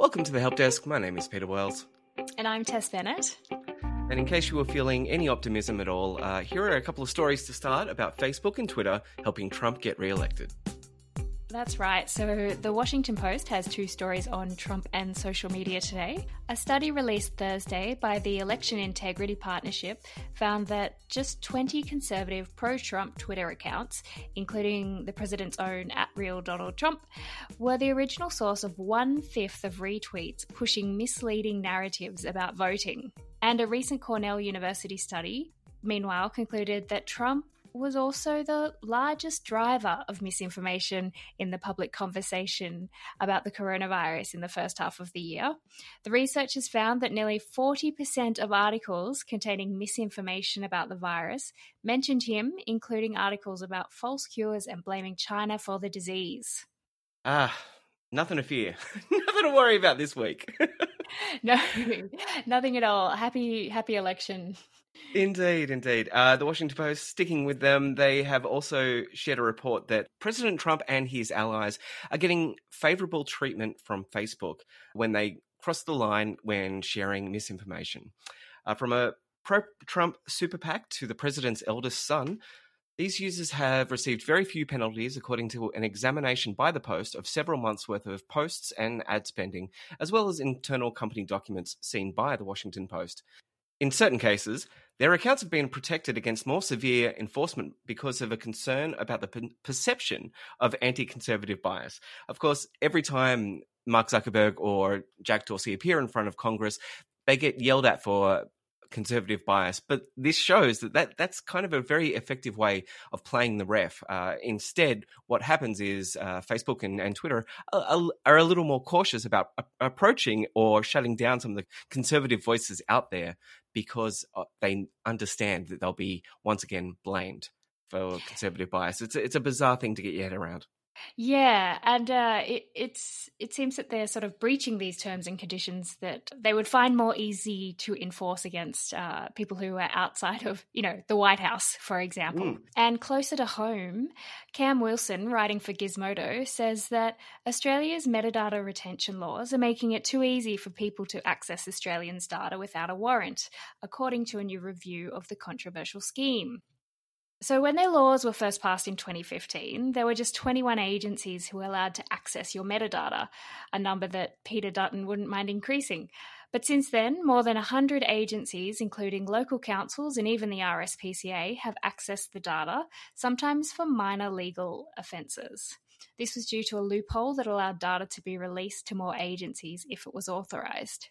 Welcome to the Help Desk. My name is Peter Wells. And I'm Tess Bennett. And in case you were feeling any optimism at all, uh, here are a couple of stories to start about Facebook and Twitter helping Trump get re-elected. That's right. So, the Washington Post has two stories on Trump and social media today. A study released Thursday by the Election Integrity Partnership found that just 20 conservative pro Trump Twitter accounts, including the president's own at real Donald Trump, were the original source of one fifth of retweets pushing misleading narratives about voting. And a recent Cornell University study, meanwhile, concluded that Trump was also the largest driver of misinformation in the public conversation about the coronavirus in the first half of the year. The researchers found that nearly 40% of articles containing misinformation about the virus mentioned him, including articles about false cures and blaming China for the disease. Ah, nothing to fear. nothing to worry about this week. no, nothing at all. Happy, happy election. Indeed, indeed. Uh, the Washington Post, sticking with them, they have also shared a report that President Trump and his allies are getting favorable treatment from Facebook when they cross the line when sharing misinformation. Uh, from a pro Trump super PAC to the president's eldest son, these users have received very few penalties, according to an examination by the Post of several months' worth of posts and ad spending, as well as internal company documents seen by the Washington Post. In certain cases, their accounts have been protected against more severe enforcement because of a concern about the perception of anti conservative bias. Of course, every time Mark Zuckerberg or Jack Dorsey appear in front of Congress, they get yelled at for conservative bias. But this shows that, that that's kind of a very effective way of playing the ref. Uh, instead, what happens is uh, Facebook and, and Twitter are, are, a little more cautious about approaching or shutting down some of the conservative voices out there because uh, they understand that they'll be once again blamed for conservative bias. It's a, it's a bizarre thing to get your head around. Yeah, and uh, it, it's it seems that they're sort of breaching these terms and conditions that they would find more easy to enforce against uh, people who are outside of, you know, the White House, for example. Mm. And closer to home, Cam Wilson, writing for Gizmodo, says that Australia's metadata retention laws are making it too easy for people to access Australians' data without a warrant, according to a new review of the controversial scheme. So, when their laws were first passed in 2015, there were just 21 agencies who were allowed to access your metadata, a number that Peter Dutton wouldn't mind increasing. But since then, more than 100 agencies, including local councils and even the RSPCA, have accessed the data, sometimes for minor legal offences. This was due to a loophole that allowed data to be released to more agencies if it was authorised.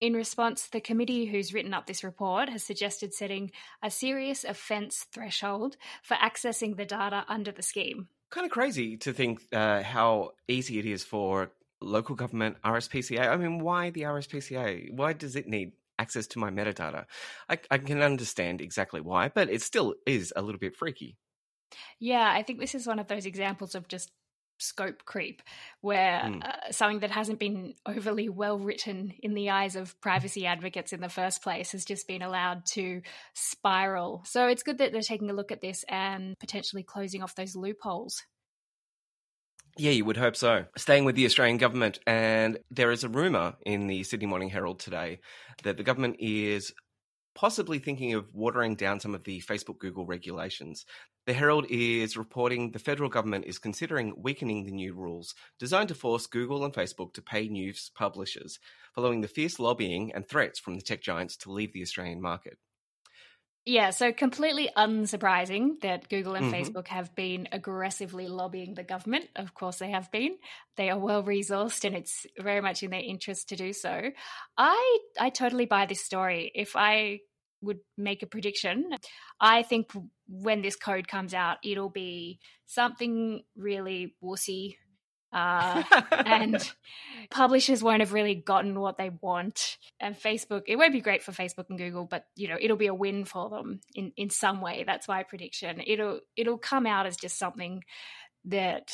In response, the committee who's written up this report has suggested setting a serious offence threshold for accessing the data under the scheme. Kind of crazy to think uh, how easy it is for local government RSPCA. I mean, why the RSPCA? Why does it need access to my metadata? I, I can understand exactly why, but it still is a little bit freaky. Yeah, I think this is one of those examples of just scope creep, where mm. uh, something that hasn't been overly well written in the eyes of privacy advocates in the first place has just been allowed to spiral. So it's good that they're taking a look at this and potentially closing off those loopholes. Yeah, you would hope so. Staying with the Australian government, and there is a rumour in the Sydney Morning Herald today that the government is possibly thinking of watering down some of the Facebook Google regulations. The Herald is reporting the federal government is considering weakening the new rules designed to force Google and Facebook to pay news publishers, following the fierce lobbying and threats from the tech giants to leave the Australian market. Yeah, so completely unsurprising that Google and mm-hmm. Facebook have been aggressively lobbying the government. Of course, they have been. They are well resourced, and it's very much in their interest to do so. I I totally buy this story. If I would make a prediction, I think when this code comes out, it'll be something really wussy. Uh, and publishers won't have really gotten what they want. And Facebook, it won't be great for Facebook and Google, but you know, it'll be a win for them in, in some way. That's my prediction. It'll it'll come out as just something that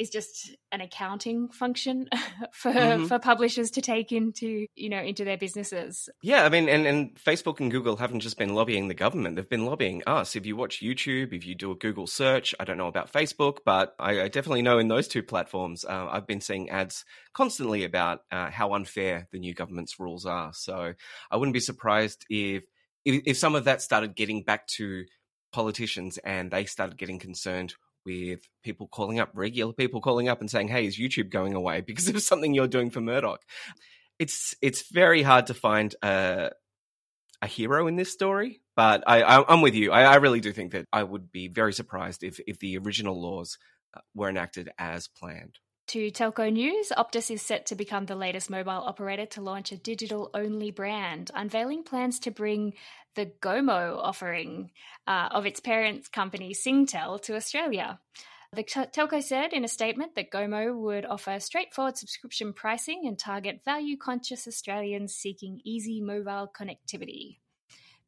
is just an accounting function for mm-hmm. for publishers to take into you know into their businesses. Yeah, I mean, and and Facebook and Google haven't just been lobbying the government; they've been lobbying us. If you watch YouTube, if you do a Google search, I don't know about Facebook, but I, I definitely know in those two platforms, uh, I've been seeing ads constantly about uh, how unfair the new government's rules are. So I wouldn't be surprised if if, if some of that started getting back to politicians and they started getting concerned with people calling up, regular people calling up and saying, "Hey, is YouTube going away because of something you're doing for Murdoch?" It's it's very hard to find a a hero in this story, but I, am with you. I, I, really do think that I would be very surprised if if the original laws uh, were enacted as planned. To telco news, Optus is set to become the latest mobile operator to launch a digital only brand, unveiling plans to bring the Gomo offering uh, of its parent company Singtel to Australia. The telco said in a statement that Gomo would offer straightforward subscription pricing and target value conscious Australians seeking easy mobile connectivity.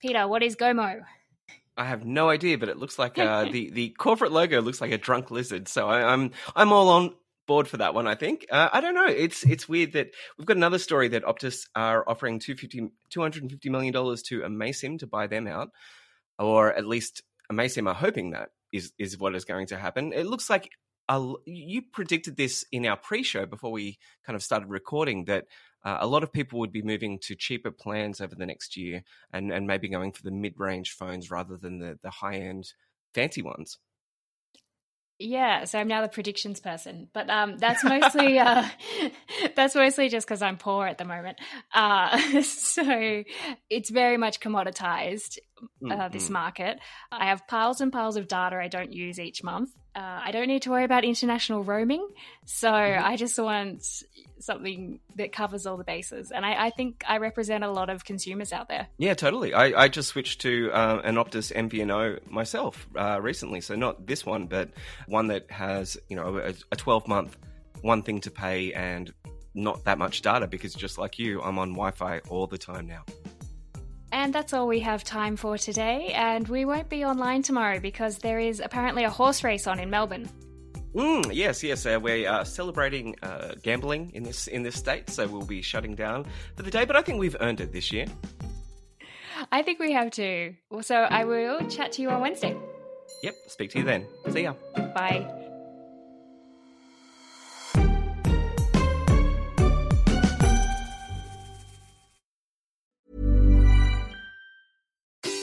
Peter, what is Gomo? I have no idea, but it looks like uh, the the corporate logo looks like a drunk lizard. So I, am I'm, I'm all on board for that one. I think. Uh, I don't know. It's it's weird that we've got another story that Optus are offering 250 million dollars to Amaysim to buy them out, or at least Amaysim are hoping that is is what is going to happen. It looks like a, you predicted this in our pre-show before we kind of started recording that uh, a lot of people would be moving to cheaper plans over the next year and, and maybe going for the mid-range phones rather than the, the high-end fancy ones. Yeah, so I'm now the predictions person, but um, that's mostly uh, that's mostly just because I'm poor at the moment. Uh, so it's very much commoditized uh, mm-hmm. this market. I have piles and piles of data I don't use each month. Uh, I don't need to worry about international roaming, so mm-hmm. I just want something that covers all the bases. And I, I, think I represent a lot of consumers out there. Yeah, totally. I, I just switched to uh, an Optus MVNO myself uh, recently. So not this one, but one that has, you know, a, a 12 month one thing to pay and not that much data because just like you, I'm on Wi Fi all the time now. And that's all we have time for today. And we won't be online tomorrow because there is apparently a horse race on in Melbourne. Mm, yes, yes. Uh, we're uh, celebrating uh, gambling in this in this state, so we'll be shutting down for the day. But I think we've earned it this year. I think we have to. So I will chat to you on Wednesday. Yep. Speak to you then. See ya. Bye.